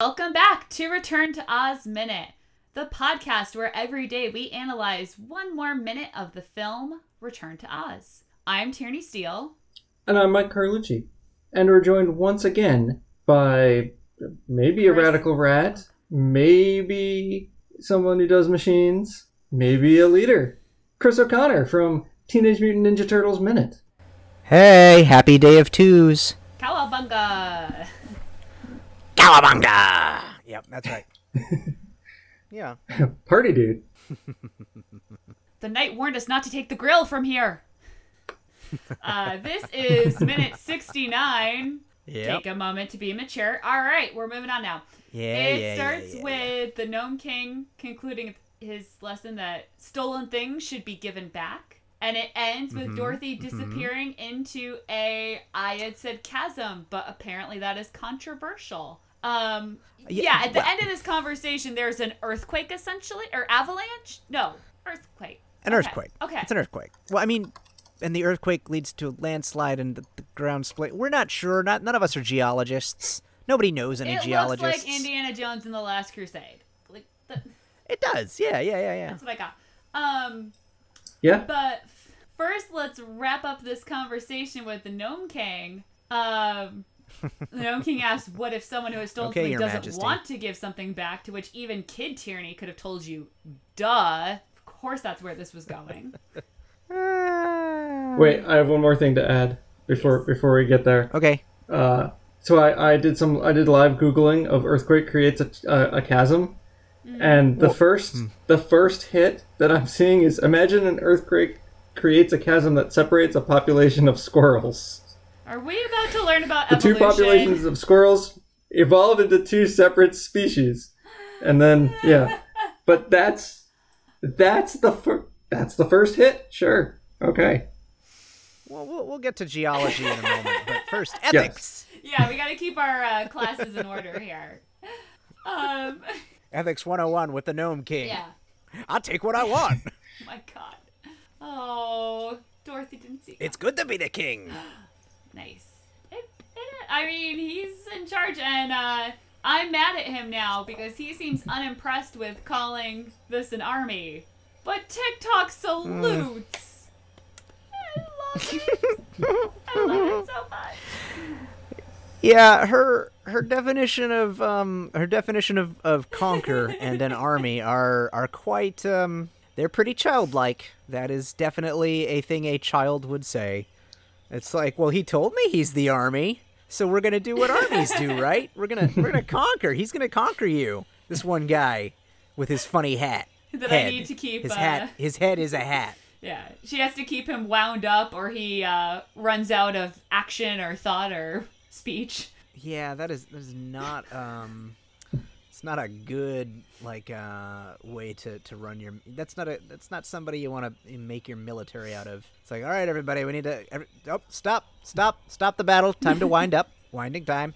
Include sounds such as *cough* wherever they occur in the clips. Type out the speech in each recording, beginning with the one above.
Welcome back to Return to Oz Minute, the podcast where every day we analyze one more minute of the film Return to Oz. I'm Tierney Steele. And I'm Mike Carlucci. And we're joined once again by maybe a Chris. radical rat, maybe someone who does machines, maybe a leader. Chris O'Connor from Teenage Mutant Ninja Turtles Minute. Hey, happy day of twos. Cowabunga! Cowabunga! Yep, that's right. *laughs* yeah. *laughs* Party dude. *laughs* The knight warned us not to take the grill from here. Uh, this is minute 69. Yep. Take a moment to be mature. All right, we're moving on now. Yeah, it yeah, starts yeah, yeah, with the Gnome King concluding his lesson that stolen things should be given back. And it ends with Mhm, Dorothy mhm. disappearing into a I had said chasm, but apparently that is controversial. Um yeah, Yeah, at the well- end of this conversation there's an earthquake essentially or avalanche? No, earthquake. An Okay, earthquake. Okay. It's an earthquake. Well, I mean, and the earthquake leads to a landslide and the, the ground split. We're not sure. Not none of us are geologists. Nobody knows any it geologists. looks like Indiana Jones in the Last Crusade. Like th- It does. Yeah, yeah, yeah, yeah. that's what I got. Um Yeah? But f- first, let's wrap up this conversation with the Gnome King. Um, the Gnome King *laughs* asks, "What if someone who has stolen Okay, something doesn't Majesty. want to give something back?" To which even Kid Tierney could have told you, "Duh." Of course, that's where this was going. *laughs* Ah. Wait, I have one more thing to add before before we get there. Okay. Uh, so I, I did some I did live googling of earthquake creates a, a, a chasm, and the first the first hit that I'm seeing is imagine an earthquake creates a chasm that separates a population of squirrels. Are we about to learn about The two populations of squirrels evolve into two separate species, and then yeah, but that's that's the fir- that's the first hit. Sure, okay. Well, we'll, we'll get to geology in a *laughs* moment, but first, ethics. yeah, we got to keep our uh, classes in order here. Um, Ethics 101 with the Gnome King. yeah. I'll take what I want. *laughs* My God. Oh, Dorothy didn't see. it's good to be the king. *gasps* Nice. It, it, I mean, he's in charge, and uh, I'm mad at him now because he seems unimpressed with calling this an army. But TikTok salutes. I love it. *laughs* I love it so much. Yeah, her her definition of um her definition of, of conquer and an army *laughs* are are quite um they're pretty childlike. That is definitely a thing a child would say. It's like, well, he told me he's the army, so we're gonna do what armies do, *laughs* right? We're gonna we're gonna conquer. He's gonna conquer you. This one guy with his funny hat. *laughs* That I need to keep, his uh, hat. His head is a hat. *laughs* Yeah, she has to keep him wound up, or he uh, runs out of action or thought or speech. Yeah, that is that is not um not a good like uh way to to run your that's not a that's not somebody you want to make your military out of. It's like, "All right, everybody, we need to every, oh, stop. Stop. Stop the battle. Time to wind up. *laughs* Winding time."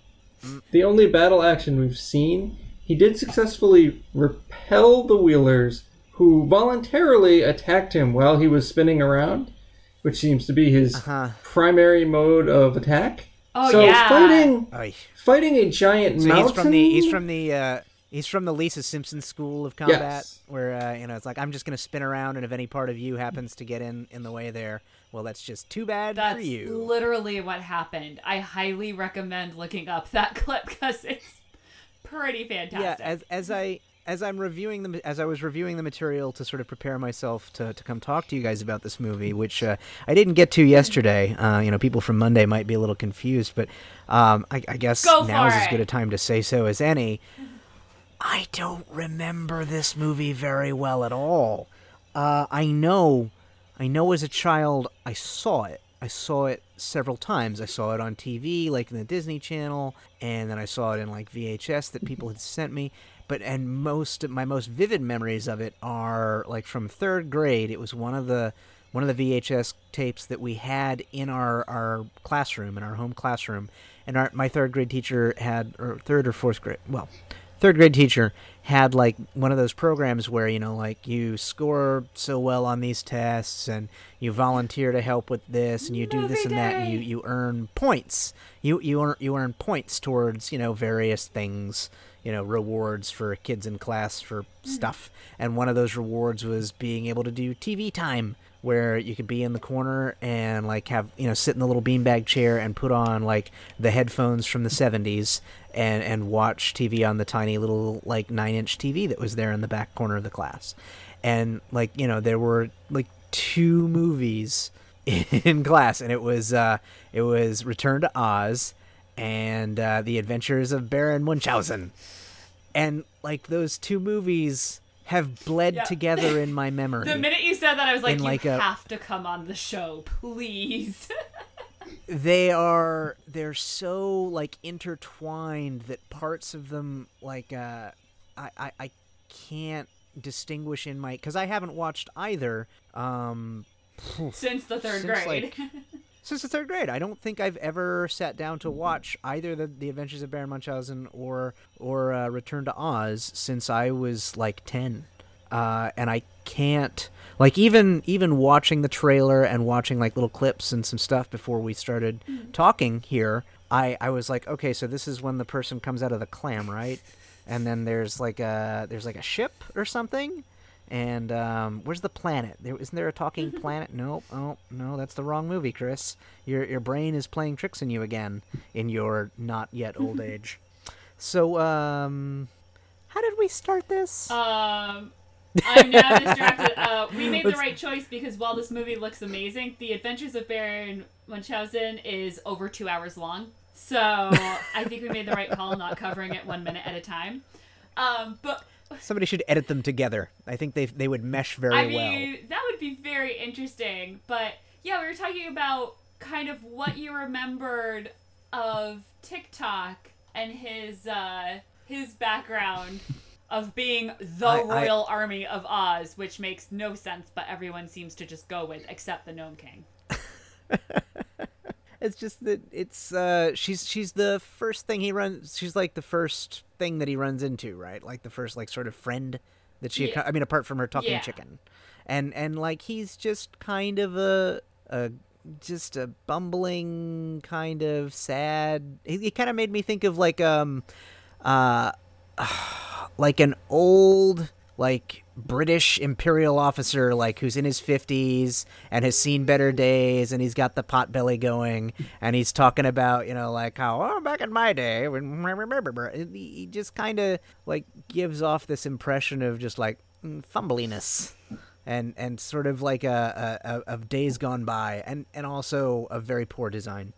The only battle action we've seen, he did successfully repel the Wheelers, who voluntarily attacked him while he was spinning around, which seems to be his Uh-huh. primary mode of attack. Oh, so yeah. fighting Oy. fighting a giant So mountain. he's from the he's from the uh He's from the Lisa Simpson school of combat, Yes. where uh, you know it's like I'm just gonna spin around, and if any part of you happens to get in in the way there, well, that's just too bad That's for you. That's literally what happened. I highly recommend looking up *laughs* that clip because it's pretty fantastic. Yeah, as as I as I'm reviewing the as I was reviewing the material to sort of prepare myself to, to come talk to you guys about this movie, which uh, I didn't get to yesterday. Uh, you know, people from Monday might be a little confused, but um, I, I guess now is for as good a time to say so as any. I don't remember this movie very well at all. Uh, I know, I know as a child I saw it. I saw it several times. I saw it on TV, like in the Disney Channel, and then I saw it in like VHS that people had sent me. But and most my most vivid memories of it are like from third grade. It was one of the one of the VHS tapes that we had in our, our classroom, in our home classroom. And our, my third grade teacher had, or third or fourth grade, well, third grade teacher had like one of those programs where you know like you score so well on these tests and you volunteer to help with this and you do this and that and you, you earn points. You you earn you earn points towards you know various things you know rewards for kids in class for mm-hmm. stuff. And one of those rewards was being able to do TV time where you could be in the corner and like have you know sit in the little beanbag chair and put on like the headphones from the 70s and and watch TV on the tiny little like 9 inch TV that was there in the back corner of the class and like you know there were like two movies *laughs* in class and it was uh it was Return to Oz and uh, The Adventures of Baron Munchausen and like those two movies have bled Yeah. together *laughs* in my memory The minute you said that, I was like, In, you like, a- have to come on the show, please. *laughs* they are they're so like intertwined that parts of them like uh i i, I can't distinguish in my because i haven't watched either um Since the third Since, grade. like, *laughs* since the third grade i don't think i've ever sat down to watch either the, the adventures of baron munchausen or or uh, return to oz since i was like 10 uh, and i can't like even even watching the trailer and watching like little clips and some stuff before we started talking here i i was like okay so this is when the person comes out of the clam right and then there's like a there's like a ship or something and um, where's the planet? There isn't there a talking planet? Nope. Oh no, that's the wrong movie, Chris. Your your brain is playing tricks on you again in your not yet old *laughs* age. So um, how did we start this? Um, *laughs* I'm now distracted. Uh, we made the Let's- right choice because while this movie looks amazing, The Adventures of Baron Munchausen is over two hours long. So I think we made the right call not covering it one minute at a time. Um, but Somebody should edit them together. I think they they would mesh very I well. mean, that would be very interesting. But yeah, we were talking about kind of what you remembered of TikTok and his uh, his background of being the I- I- Royal Army of Oz, which makes no sense, but everyone seems to just go with, except the Gnome King. *laughs* It's just that it's uh she's she's the first thing he runs she's like the first thing that he runs into, right? Like the first like sort of friend that she Yeah. I mean apart from her talking Yeah. chicken. And and like he's just kind of a a just a bumbling kind of sad he, he kind of made me think of like um uh *sighs* like an old like British imperial officer like who's in his 50s and has seen better days and he's got the pot belly going and he's talking about you know like how oh back in my day when *laughs* he just kind of like gives off this impression of just like mm, fumbliness and and sort of like a, a, a of days gone by and and also a very poor design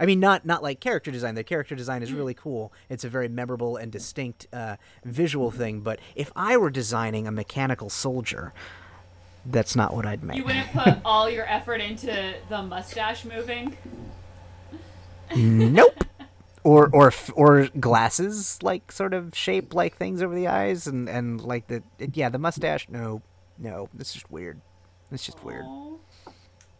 I mean, not not like character design. The character design is really cool. It's a very memorable and distinct uh, visual thing. But if I were designing a mechanical soldier, that's not what I'd make. You wouldn't put *laughs* all your effort into the mustache moving. nope. *laughs* Or or or glasses like sort of shape like things over the eyes and and like the yeah the mustache. No, no, it's just weird. It's just weird.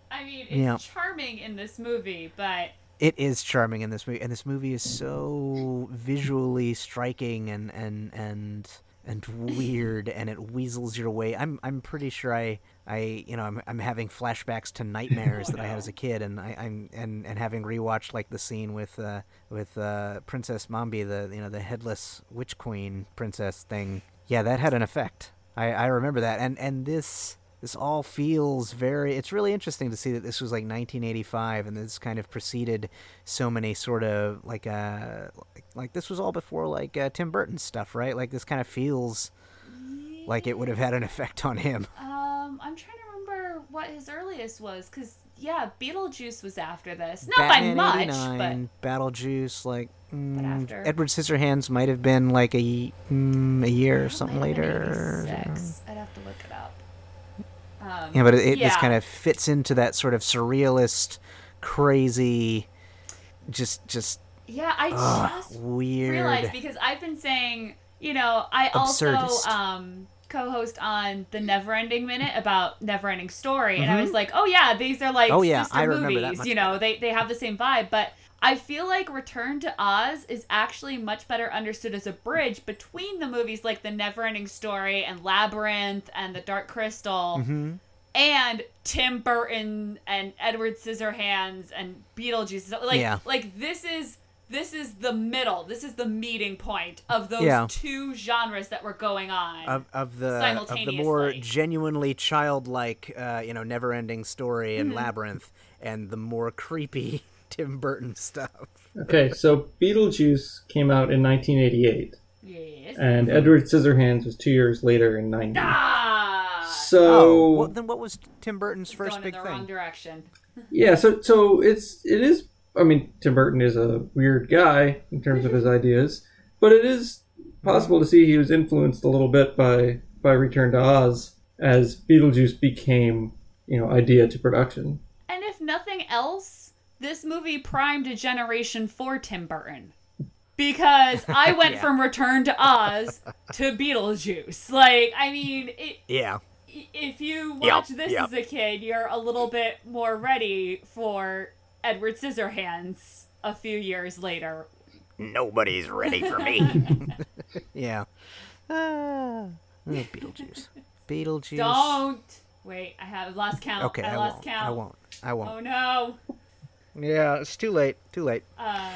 I mean, it's Yeah. charming in this movie, but It is charming in this movie, and this movie is so visually striking and and and and weird, and it weasels your way. I'm I'm pretty sure I I you know I'm I'm having flashbacks to nightmares that I had as a kid, and I, I'm and and having rewatched like the scene with uh with uh Princess Mombi, the you know the headless witch queen princess thing. Yeah, that had an effect. I I remember that, and and this this all feels very it's really interesting to see that this was like 1985 and this kind of preceded so many sort of like uh like, like this was all before like uh, tim burton's stuff right like this kind of feels like it would have had an effect on him Um, I'm trying to remember what his earliest was, because yeah, Beetlejuice was after this. Not batman by much, 89 beetlejuice like mm, after. edward scissorhands might have been like a, mm, a year or something Might have been later I'd have to look it up. Um, yeah but it, it yeah. just kind of fits into that sort of surrealist crazy just just Yeah, I ugh, just weird realized because I've been saying, you know, I also um co-host on the Neverending Minute about Neverending Story, and I was like, oh yeah, these are like Oh, yeah, sister I remember movies. that much you know, they they have the same vibe, but I feel like Return to Oz is actually much better understood as a bridge between the movies like The Neverending Story and Labyrinth and The Dark Crystal Mm-hmm. and Tim Burton and Edward Scissorhands and Beetlejuice. Like Yeah. like this is this is the middle. This is the meeting point of those Yeah. two genres that were going on. of of the of the more genuinely childlike, uh, you know, never-ending story Mm-hmm. and labyrinth, and the more creepy Tim Burton stuff. Okay, so Beetlejuice came out in 1988, yes. and Edward Scissorhands was two years later in 90. ah! So oh, well, then what was Tim Burton's first going big in the wrong thing? direction. yeah, so so it's it is. I mean, Tim Burton is a weird guy in terms of his *laughs* ideas, but it is possible to see he was influenced a little bit by by Return to Oz as Beetlejuice became you know idea to production. And if nothing else, this movie primed a generation for Tim Burton. Because I *laughs* went Yeah. from Return to Oz to Beetlejuice. Like, I mean, it, Yeah. if you watch this yep. as a kid, you're a little bit more ready for Edward Scissorhands a few years later. Nobody's ready for me. *laughs* *laughs* yeah. Ah, oh, Beetlejuice. Beetlejuice. Don't wait. I have lost count. Okay, I, I, lost won't. count. I won't. I won't. Oh no. Yeah, it's too late. Too late. Uh,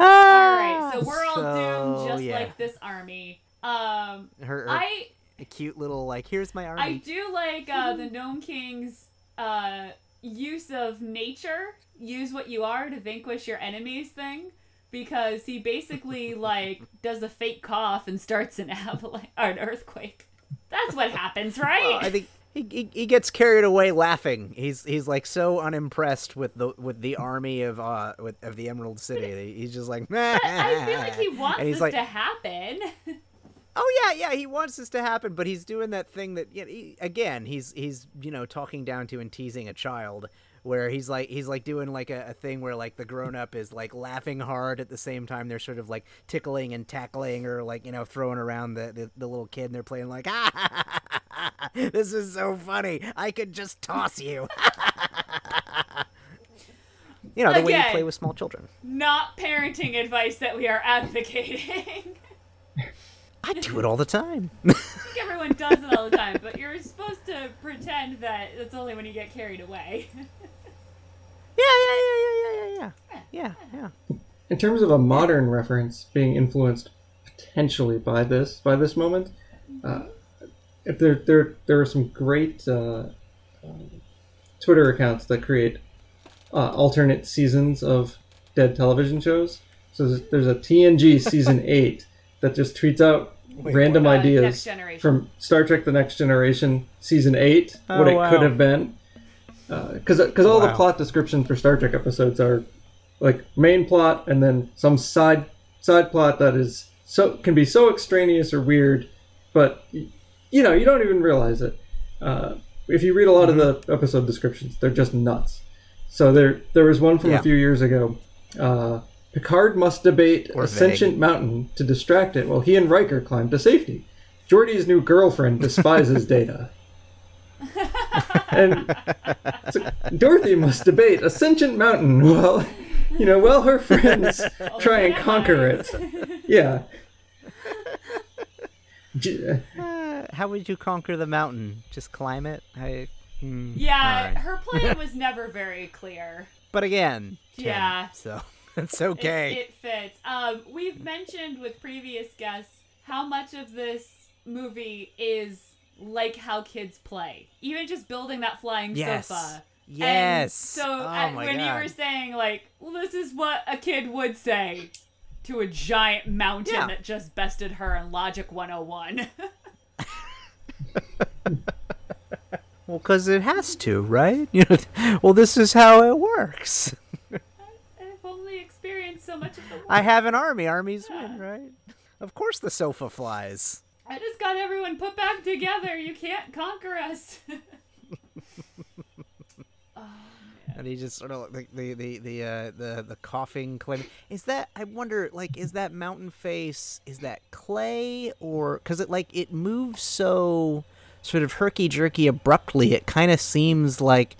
All all right, so we're all doomed just Ah, yeah. like this army. Um, her, her I cute little like here's my army. I do like uh, the Gnome King's uh, use of nature. Use what you are to vanquish your enemies thing. Because he basically *laughs* like does a fake cough and starts an *laughs* avalanche or an earthquake. That's what happens, right? Well, I think he, he, he gets carried away laughing. He's he's like so unimpressed with the with the army of uh with, of the Emerald City. He's just like *laughs* I feel like he wants this like, to happen. *laughs* Oh yeah, yeah, he wants this to happen, but he's doing that thing that you know, he, again, he's he's you know talking down to and teasing a child, where he's like he's like doing like a, a thing where like the grown up is like laughing hard at the same time they're sort of like tickling and tackling or like you know throwing around the the, the little kid and they're playing like *laughs* ah *laughs* this is so funny I could just toss you. *laughs* you know the way you play with small children. Not parenting advice that we are advocating. *laughs* I do it all the time. I think everyone does it all the time, but you're supposed to pretend that it's only when you get carried away. Yeah, yeah, yeah, yeah, yeah, yeah, yeah, yeah, yeah. In terms of a modern reference being influenced potentially by this by this moment, uh, if there there there are some great uh, um, Twitter accounts that create uh, alternate seasons of dead television shows. So there's, there's a TNG season *laughs* eight that just tweets out random what? Uh, ideas Next from Star Trek: The Next Generation season eight, what Oh, it wow. could have been. Because because all the plot descriptions for Star Trek episodes are like main plot and then some side side plot that is so can be so extraneous or weird, but y- you know you don't even realize it. Uh, if you read a lot of the episode descriptions, they're just nuts. So there there was one from Yeah. a few years ago. Uh, Picard must debate Or a vague. sentient mountain to distract it while he and Riker climb to safety. Geordi's new girlfriend despises Data. and so Dorothy must debate a sentient mountain while, you know, while her friends try and conquer it. Yeah. *laughs* J- How would you conquer the mountain? Just climb it? I, mm, yeah, alright. her plan *laughs* was never very clear. But again, Tim, Yeah. So *laughs* it's okay. It, fits. Um, we've mentioned with previous guests how much of this movie is like how kids play. Even just building that flying Yes. sofa. And yes. so oh uh, when God. you were saying like, well, this is what a kid would say to a giant mountain Yeah. that just bested her in Logic 101. *laughs* well, because it has to, right? *laughs* You know, well, this is how it works. *laughs* I've only experienced so much of the world. I have an army. Armies win, right? Of course, the sofa flies. I just got everyone put back together. You can't conquer us. *laughs* And he just sort of like the the the uh, the the coughing clay. Is that I wonder like is that mountain face? Is that clay or because it like it moves so sort of herky jerky abruptly? It kind of seems like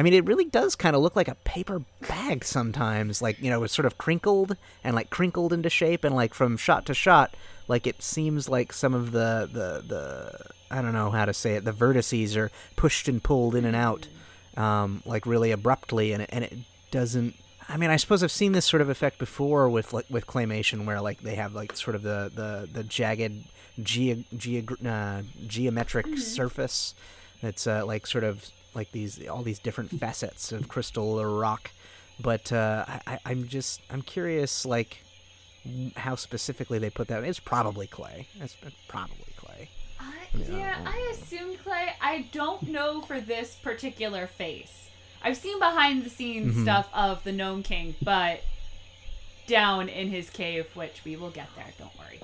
I mean, it really does kind of look like a paper bag sometimes. Like you know, it's sort of crinkled and like crinkled into shape, and like from shot to shot, like it seems like some of the the the I don't know how to say it. The vertices are pushed and pulled in and out, um, like really abruptly, and it, and it doesn't. I mean, I suppose I've seen this sort of effect before with like with claymation, where like they have like sort of the the the jagged ge- ge- uh, geometric surface that's uh, like sort of like these all these different facets of crystal or rock. But uh, I, I'm just I'm curious like how specifically they put that. It's probably clay. It's probably clay. I, yeah, I assumed clay. I don't know for this particular face. I've seen behind the scenes Mhm. stuff of the Gnome King, but down in his cave, which we will get there. Don't worry.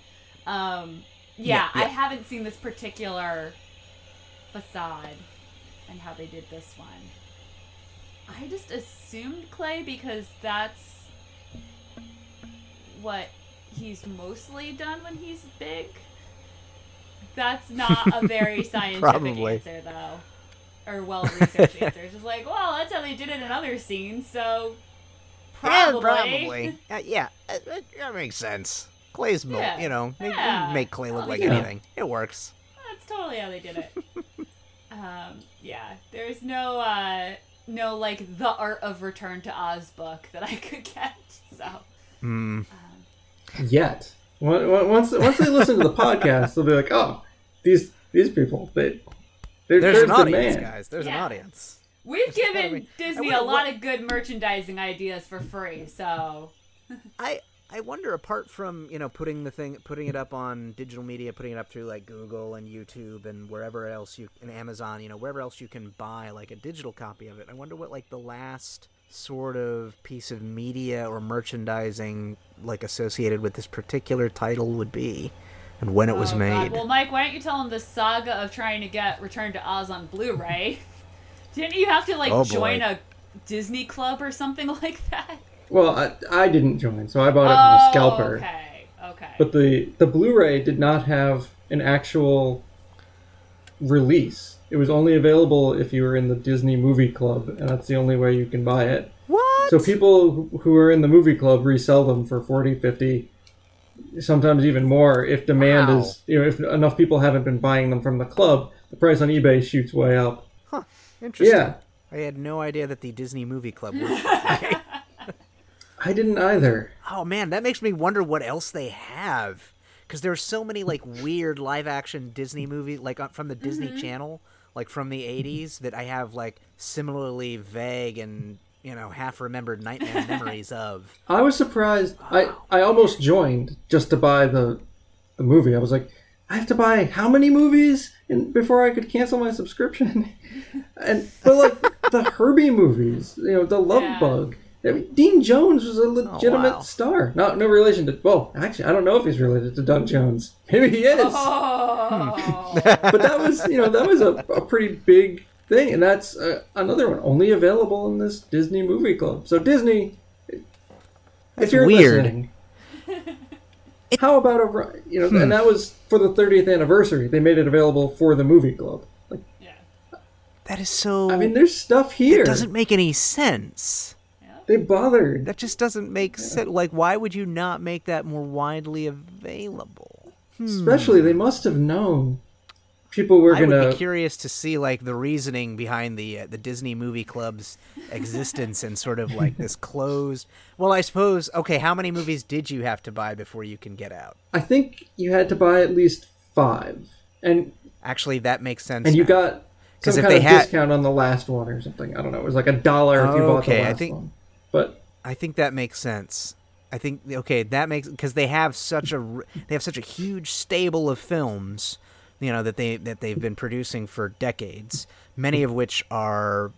Um, yeah, Yeah, I haven't seen this particular facade and how they did this one. I just assumed clay because that's what he's mostly done when he's big. That's not a *laughs* very scientific answer, though, or well researched answer. It's just like, well, that's how they did it in other scenes, so probably. Yeah, probably. *laughs* Uh, yeah, uh, that makes sense. Clay's, mo- Yeah, you know, they- they yeah. make clay look Oh, like yeah. anything. It works. That's totally how they did it. *laughs* um, yeah, there's no, uh, no like the Art of Return to Oz book that I *laughs* could get. So, Hmm. um, Yet, On- on- once once they listen to the *laughs* podcast, they'll be like, "Oh, these these people, they there- There's, an audience, demand." guys. There's an audience. we've It's given Disney a lot what- of good merchandising ideas for free. So, I I wonder apart from you know putting the thing putting it up on digital media, putting it up through like Google and YouTube and wherever else you and Amazon, you know wherever else you can buy like a digital copy of it. I wonder what like the last sort of piece of media or merchandising like associated with this particular title would be, and when it was Oh, God. made. Well, Mike, why don't you tell them the saga of trying to get Return to Oz on Blu-ray? *laughs* Didn't you have to like Oh, join a Disney club or something *laughs* like that? Well, I, I didn't join, so I bought it from a scalper. Oh, Okay, okay. But the the Blu-ray did not have an actual release. It was only available if you were in the Disney Movie Club, and that's the only way you can buy it. what? So people who- who are in the movie club resell them for 40, 50, sometimes even more if demand Wow. is, you know, if enough people haven't been buying them from the club, the price on eBay shoots way up. Huh. Interesting. Yeah, I had no idea that the Disney Movie Club *laughs* was. That way. I didn't either. Oh man, that makes me wonder what else they have. Because there are so many like weird live action Disney movies, like from the Disney mm-hmm. Channel, like from the '80s, that I have like similarly vague and you know half remembered nightmare *laughs* memories of. I was surprised. I, I almost joined just to buy the the movie. I was like, I have to buy how many movies in, before I could cancel my subscription? *laughs* and but like the *laughs* Herbie movies, you know, the Love Yeah. Bug. I mean, Dean Jones was a legitimate wow. star. Not no relation to. Well, actually, I don't know if he's related to Doug Jones. Maybe he is. Oh. *laughs* But that was, you know, that was a, a pretty big thing, and that's uh, another one only available in this Disney movie club. So Disney, if That's you're weird. listening, *laughs* how about a you know, and that was for the 30th anniversary. They made it available for the movie club. Like, yeah. That is so. I mean, there's stuff here. it doesn't make any sense. They bothered. That just doesn't make sense. Like, why would you not make that more widely available? Especially, they must have known people were going to. I would be curious to see like the reasoning behind the uh, the Disney Movie Club's existence and sort of like this *laughs* closed. Well, I suppose. Okay, how many movies did you have to buy before you can get out? I think you had to buy at least five, and Actually, that makes sense. and you got some if kind they of had- discount on the last one or something. I don't know. It was like a dollar if you bought the Okay, I think- one. But I think that makes sense. I think okay, that makes because they have such a they have such a huge stable of films, you know that they that they've been producing for decades. Many of which are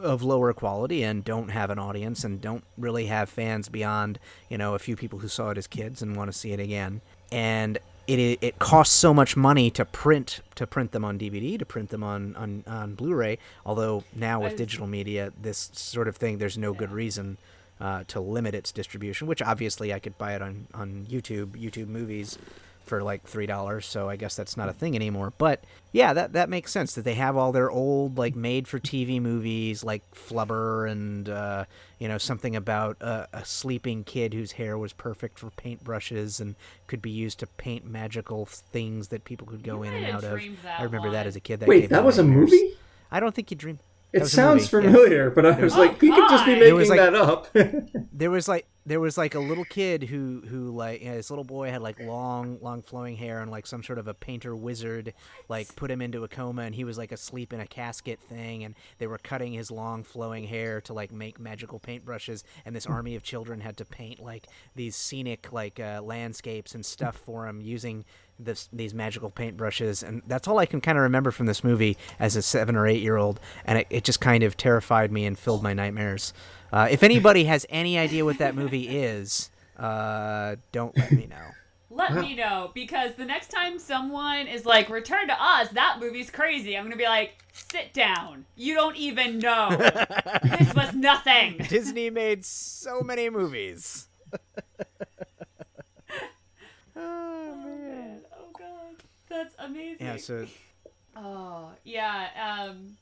of lower quality and don't have an audience and don't really have fans beyond you know a few people who saw it as kids and want to see it again. And it it, it costs so much money to print to print them on DVD to print them on on, on Blu-ray. Although now with digital media, this sort of thing, there's no good reason uh, to limit its distribution. Which obviously I could buy it on on YouTube, YouTube Movies, for like three dollars. So I guess that's not a thing anymore. But yeah, that that makes sense that they have all their old like made for TV movies like Flubber and uh, you know something about a, a sleeping kid whose hair was perfect for paintbrushes and could be used to paint magical things that people could go You in and out of. I remember that as a kid. That Wait, that was a nightmares. movie? I don't think you dream. It sounds movie, yeah. familiar, but I was Oh, like, he could just be making like- that up. *laughs* there was like there was like a little kid who who like you know, this little boy had like long long flowing hair and like some sort of a painter wizard like put him into a coma and he was like asleep in a casket thing and they were cutting his long flowing hair to like make magical paintbrushes and this army of children had to paint like these scenic like uh, landscapes and stuff for him using this these magical paintbrushes and that's all I can kind of remember from this movie as a seven or eight year old and it, it just kind of terrified me and filled my nightmares. Uh, if anybody has any idea what that movie is, uh, don't let me know. *laughs* Let me know because the next time someone is like, "Return to Oz," that movie's crazy. I'm gonna be like, "Sit down. You don't even know. this was nothing." *laughs* Disney made so many movies. *laughs* oh man. Oh god, that's amazing. Yeah, so *laughs* Oh yeah. Um,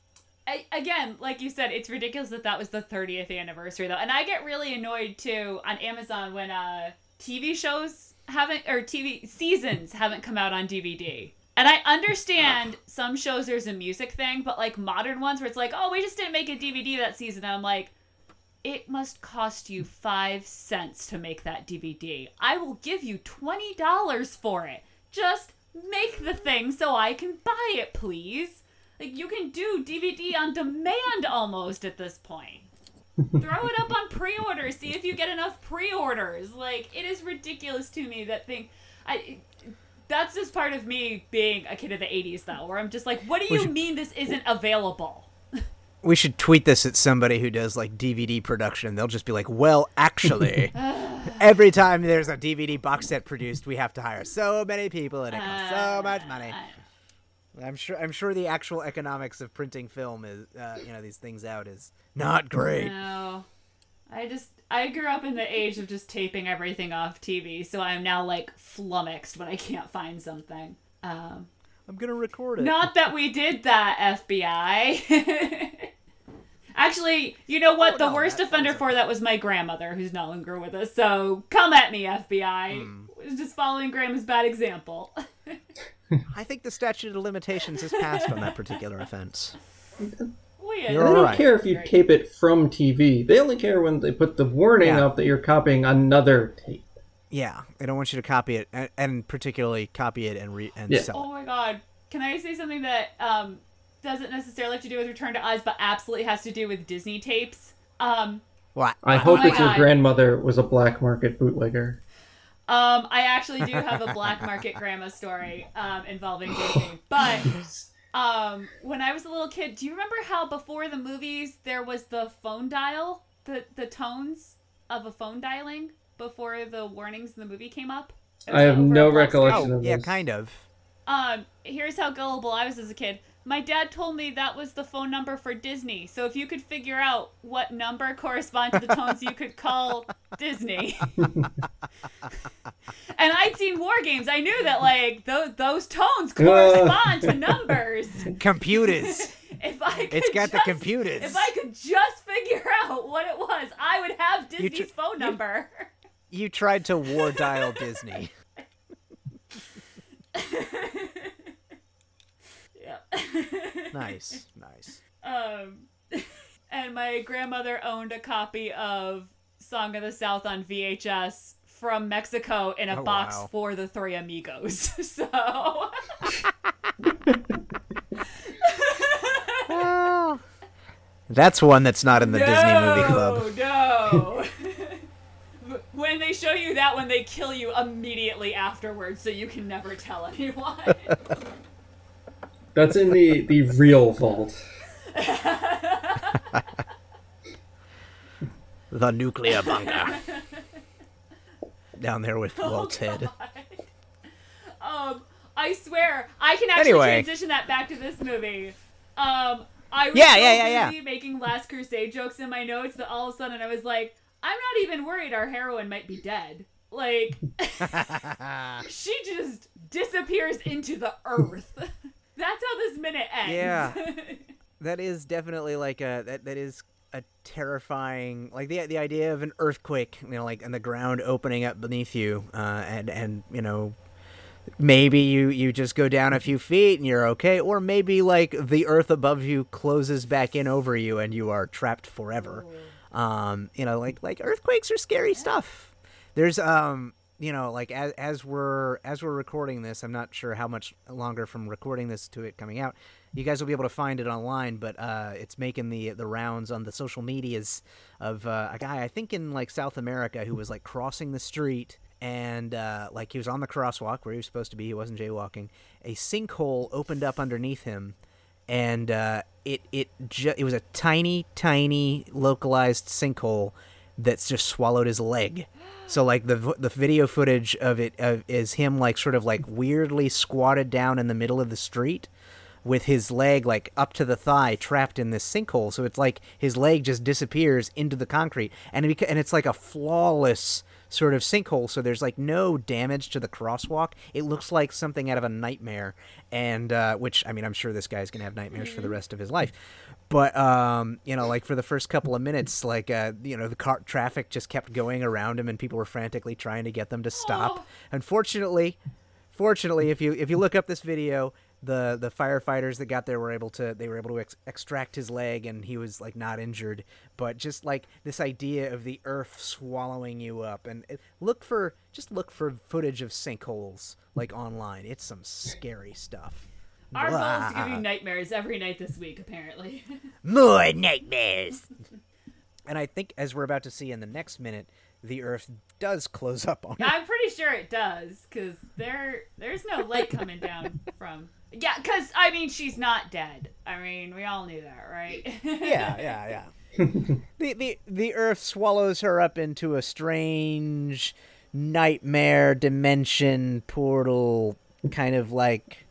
I, again, like you said, it's ridiculous that that was the 30th anniversary though, and I get really annoyed too on Amazon when uh TV shows haven't or TV seasons haven't come out on DVD. And I understand some shows there's a music thing, but like modern ones where it's like, oh, we just didn't make a DVD that season. And I'm like, it must cost you five cents to make that DVD. I will give you twenty dollars for it. Just make the thing so I can buy it, please. Like you can do DVD on demand almost at this point. Throw it up on pre-order. See if you get enough pre-orders. Like it is ridiculous to me that thing. I. That's just part of me being a kid of the '80s, though, where I'm just like, "What do you mean this isn't available?" We should tweet this at somebody who does like DVD production. They'll just be like, "Well, actually, *laughs* every time there's a DVD box set produced, we have to hire so many people and it costs so much money." I'm sure. I'm sure the actual economics of printing film is, uh, you know, these things out is not great. No. I just I grew up in the age of just taping everything off TV, so I'm now like flummoxed when I can't find something. Um, I'm gonna record it. not that we did that, FBI. *laughs* Actually, you know what? Oh, the no, worst that offender for that was my grandmother, who's no longer with us. So come at me, FBI. Was hmm. just following Grandma's bad example. *laughs* I think the statute of limitations has passed on that particular offense. *laughs* Weird. You're they don't Alright. care if you tape it from TV. They only care when they put the warning Yeah. up that you're copying another tape. Yeah, I don't want you to copy it, and, and particularly copy it and re- and Yeah. sell it. Oh my god. Can I say something that um doesn't necessarily have to do with Return to Oz, but absolutely has to do with Disney tapes? Um, What? I hope my that your grandmother was a black market bootlegger. um, I actually do have a black market grandma story um, involving Disney. *laughs* But um, when I was a little kid, do you remember how before the movies there was the phone dial, the the tones of a phone dialing before the warnings in the movie came up? I have no recollection Oh, of yeah, this. kind of. Um, here's how gullible I was as a kid. My dad told me that was the phone number for Disney. So if you could figure out what number *laughs* correspond to the tones you could call *laughs* Disney. and I'd seen war games. I knew that like those those tones *laughs* correspond to numbers. Computers. If I could It's got the computers. If I could just figure out what it was, I would have Disney's tr- phone number. You tried to war dial Disney. *laughs* yeah. Nice, nice. Um, *laughs* and my grandmother owned a copy of Song of the South on VHS from Mexico in a Oh, box wow. for the Three Amigos. *laughs* so, That's one that's not in the Disney Movie Club. No, no. when they show you that one, they kill you immediately afterwards, so you can never tell *laughs* anyone. That's in the, the real vault. *laughs* The nuclear bunker. Down there with *laughs* Walt's head. Um, I swear, I can actually Anyway. transition that back to this movie. Um, I was Yeah, so yeah, yeah, yeah. busy making Last Crusade jokes in my notes that all of a sudden I was like, I'm not even worried our heroine might be dead. Like *laughs* she just disappears into the earth. *laughs* That's how this minute ends. Yeah. *laughs* that is definitely like a that that is a terrifying like the the idea of an earthquake, you know, like and the ground opening up beneath you, uh, and and you know maybe you you just go down a few feet and you're okay or maybe like the earth above you closes back in over you and you are trapped forever um you know like like earthquakes are scary stuff there's um you know like as as we're as we're recording this i'm not sure how much longer from recording this to it coming out you guys will be able to find it online but uh it's making the the rounds on the social medias of uh, a guy i think in like south america who was like crossing the street and uh, like he was on the crosswalk where he was supposed to be. He wasn't jaywalking. A sinkhole opened up underneath him, and uh, it it ju- it was a tiny, tiny localized sinkhole that's just swallowed his leg. So like the the video footage of it uh, is him like sort of like weirdly squatted down in the middle of the street with his leg like up to the thigh trapped in this sinkhole so it's like his leg just disappears into the concrete and it, and it's like a flawless sort of sinkhole so there's like no damage to the crosswalk. It looks like something out of a nightmare and uh, which i mean i'm sure this guy's gonna have nightmares for the rest of his life. But um, you know like for the first couple of minutes like uh, you know the car traffic just kept going around him and people were frantically trying to get them to stop. Oh. unfortunately fortunately if you if you look up this video the the firefighters that got there were able to they were able to ex- extract his leg and he was like not injured. But just like this idea of the earth swallowing you up and it, look for just look for footage of sinkholes like online. It's some scary stuff. Our goal is to give you nightmares every night this week, apparently. *laughs* more nightmares. And i think as we're about to see in the next minute the earth does close up on I'm pretty sure it does, because there there's no light coming down from. Yeah, because I mean she's not dead. I mean we all knew that, right? yeah, yeah, yeah. *laughs* the, the the Earth swallows her up into a strange nightmare dimension portal, kind of like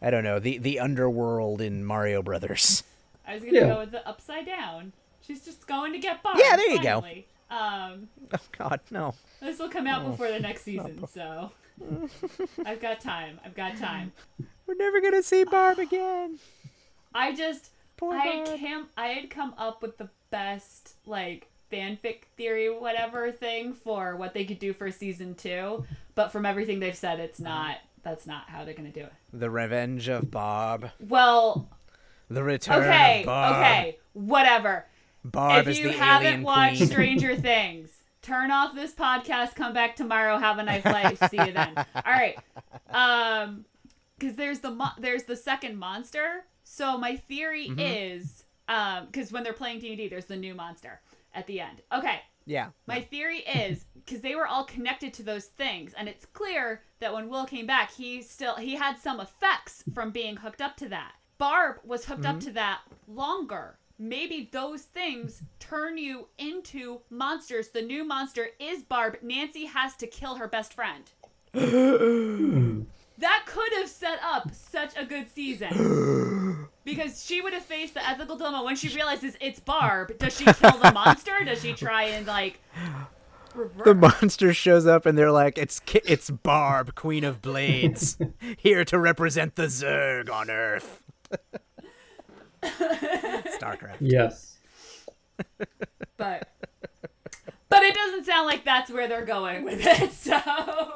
I don't know the the underworld in Mario Brothers. I was gonna Yeah. go with the upside down. She's just going to get Barb. Yeah, there you go. Um, Oh God, no! this will come out before the next season, so I've got time. I've got time. *laughs* We're never gonna see Barb again. *sighs* I just Poor I had Barb. came I had come up with the best like fanfic theory whatever thing for what they could do for season two, but from everything they've said, it's not. That's not how they're gonna do it. The Revenge of Bob. Well, The Return okay, of Bob. okay, whatever. Barb if is you the haven't alien watched queen. *laughs* Stranger Things, turn off this podcast. Come back tomorrow. Have a nice life. See you then. *laughs* All right. Um, because there's the mo- there's the second monster. So my theory Mm-hmm. is um, because when they're playing D and D, there's the new monster at the end. Okay. yeah. My theory is *laughs* because they were all connected to those things, and it's clear that when Will came back, he still he had some effects from being hooked up to that. Barb was hooked up to that longer. Maybe those things turn you into monsters. The new monster is Barb. Nancy has to kill her best friend. *gasps* *laughs* that could have set up such a good season. *gasps* Because she would have faced the ethical dilemma when she realizes it's Barb. Does she kill the monster? Does she try and like reverse? The monster shows up and they're like, "It's Ki- it's Barb, Queen of Blades, *laughs* here to represent the Zerg on Earth." *laughs* Starcraft. Yes. but but it doesn't sound like that's where they're going with it. *laughs* So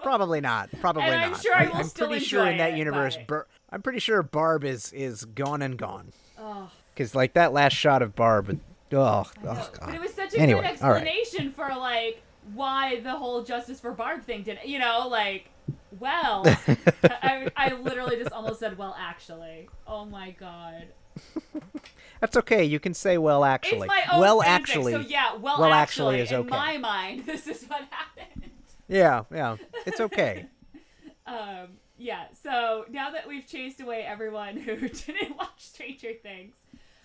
Probably not. Probably And I'm not. sure I will am still pretty sure in that it, universe, but- Bar- I'm pretty sure Barb is is gone and gone. Oh. Because like that last shot of Barb, oh, oh But god. it was such a Anyway, good all right. explanation for like why the whole Justice for Barb thing did. You know, like, well, *laughs* I, I literally just almost said, well, actually. Oh my god. *laughs* That's okay. You can say well actually. It's my own well fanfic, actually. So yeah, well, well, actually, actually is in okay. In my mind, *laughs* this is what happened. Yeah, yeah. It's okay. *laughs* Um, yeah, so now that we've chased away everyone *laughs* who didn't watch Stranger Things,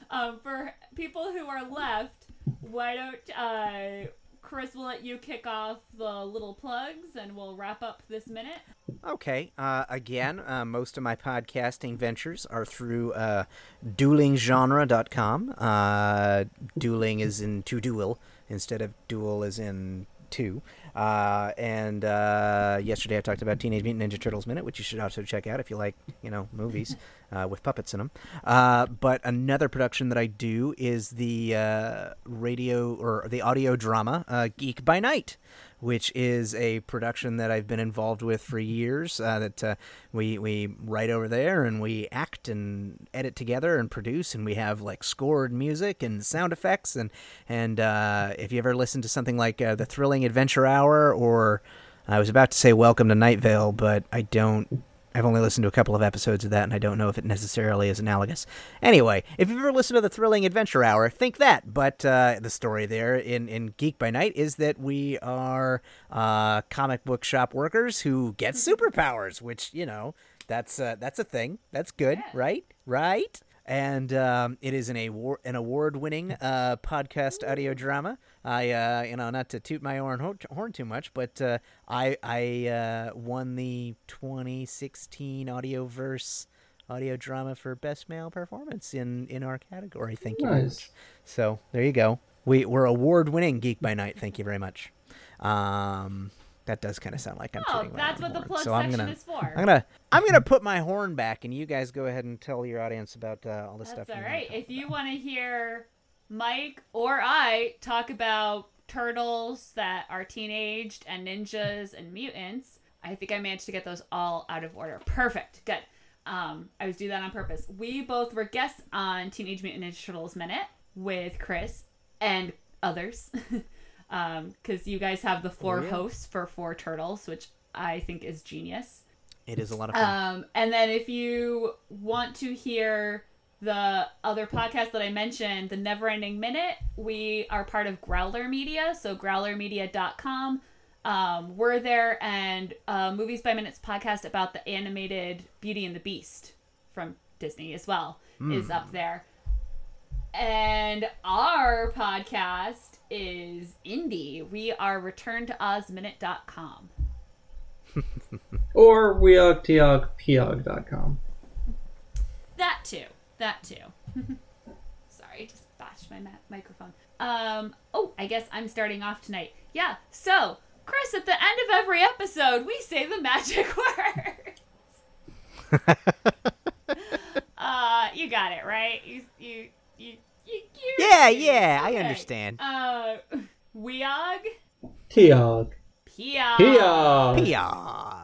um, for people who are left, why don't uh, Chris will let you kick off the little plugs and we'll wrap up this minute. Okay. Uh, again, uh, most of my podcasting ventures are through uh, duelinggenre.com. Uh, dueling is in to duel instead of duel is in two. Uh, and uh, yesterday I talked about Teenage Mutant Ninja Turtles Minute, which you should also check out if you like, you know, movies *laughs* uh, with puppets in them. Uh, but another production that I do is the uh, radio or the audio drama uh, Geek by Night, which is a production that I've been involved with for years. Uh, that uh, we we write over there and we act and edit together and produce, and we have like scored music and sound effects. And and uh, if you ever listen to something like uh, the Thrilling Adventure Hour, or I was about to say Welcome to Night Vale, but I don't. I've only listened to a couple of episodes of that, and I don't know if it necessarily is analogous. Anyway, if you've ever listened to the Thrilling Adventure Hour, think that. But uh, the story there in, in Geek by Night is that we are uh, comic book shop workers who get superpowers, which you know that's uh, that's a thing. That's good, right? Right. And um, it is an award an award winning uh, podcast audio drama. I uh, you know not to toot my own horn too much, but uh, I I uh, won the 2016 Audioverse audio drama for best male performance in in our category. Thank you Nice. So there you go. We we're award winning Geek by Night. Thank you very much. Um, that does kind of sound like I'm Oh, tooting my that's own what the horn. plug so I'm section gonna, is for. I'm gonna I'm gonna put my horn back, and you guys go ahead and tell your audience about uh, all the stuff. That's all you wanna right. If you want to hear Mike or I talk about turtles that are teenaged and ninjas and mutants, I think I managed to get those all out of order. Perfect. Good. Um, I was doing that on purpose. We both were guests on Teenage Mutant Ninja Turtles Minute with Chris and others. *laughs* Because you guys have the four Oh, yeah. hosts for four turtles, which I think is genius. it is a lot of fun. Um, and then if you want to hear the other podcast that I mentioned, the Never Ending Minute, we are part of Growler Media, so growlermedia.com. Um, we're there, and uh, Movies by Minutes podcast about the animated Beauty and the Beast from Disney as well is up there. And our podcast is indie. We are returntoozminute.com. *laughs* Or weogtiogpiog.com. That too. That too. *laughs* Sorry, just bashed my ma- microphone. Um. Oh, I guess I'm starting off tonight. Yeah. So, Chris, at the end of every episode, we say the magic *laughs* words. uh, you got it right. You you you you. you yeah, yeah, I understand. Uh, Weog, Tiog. Pia, Piog. Pia.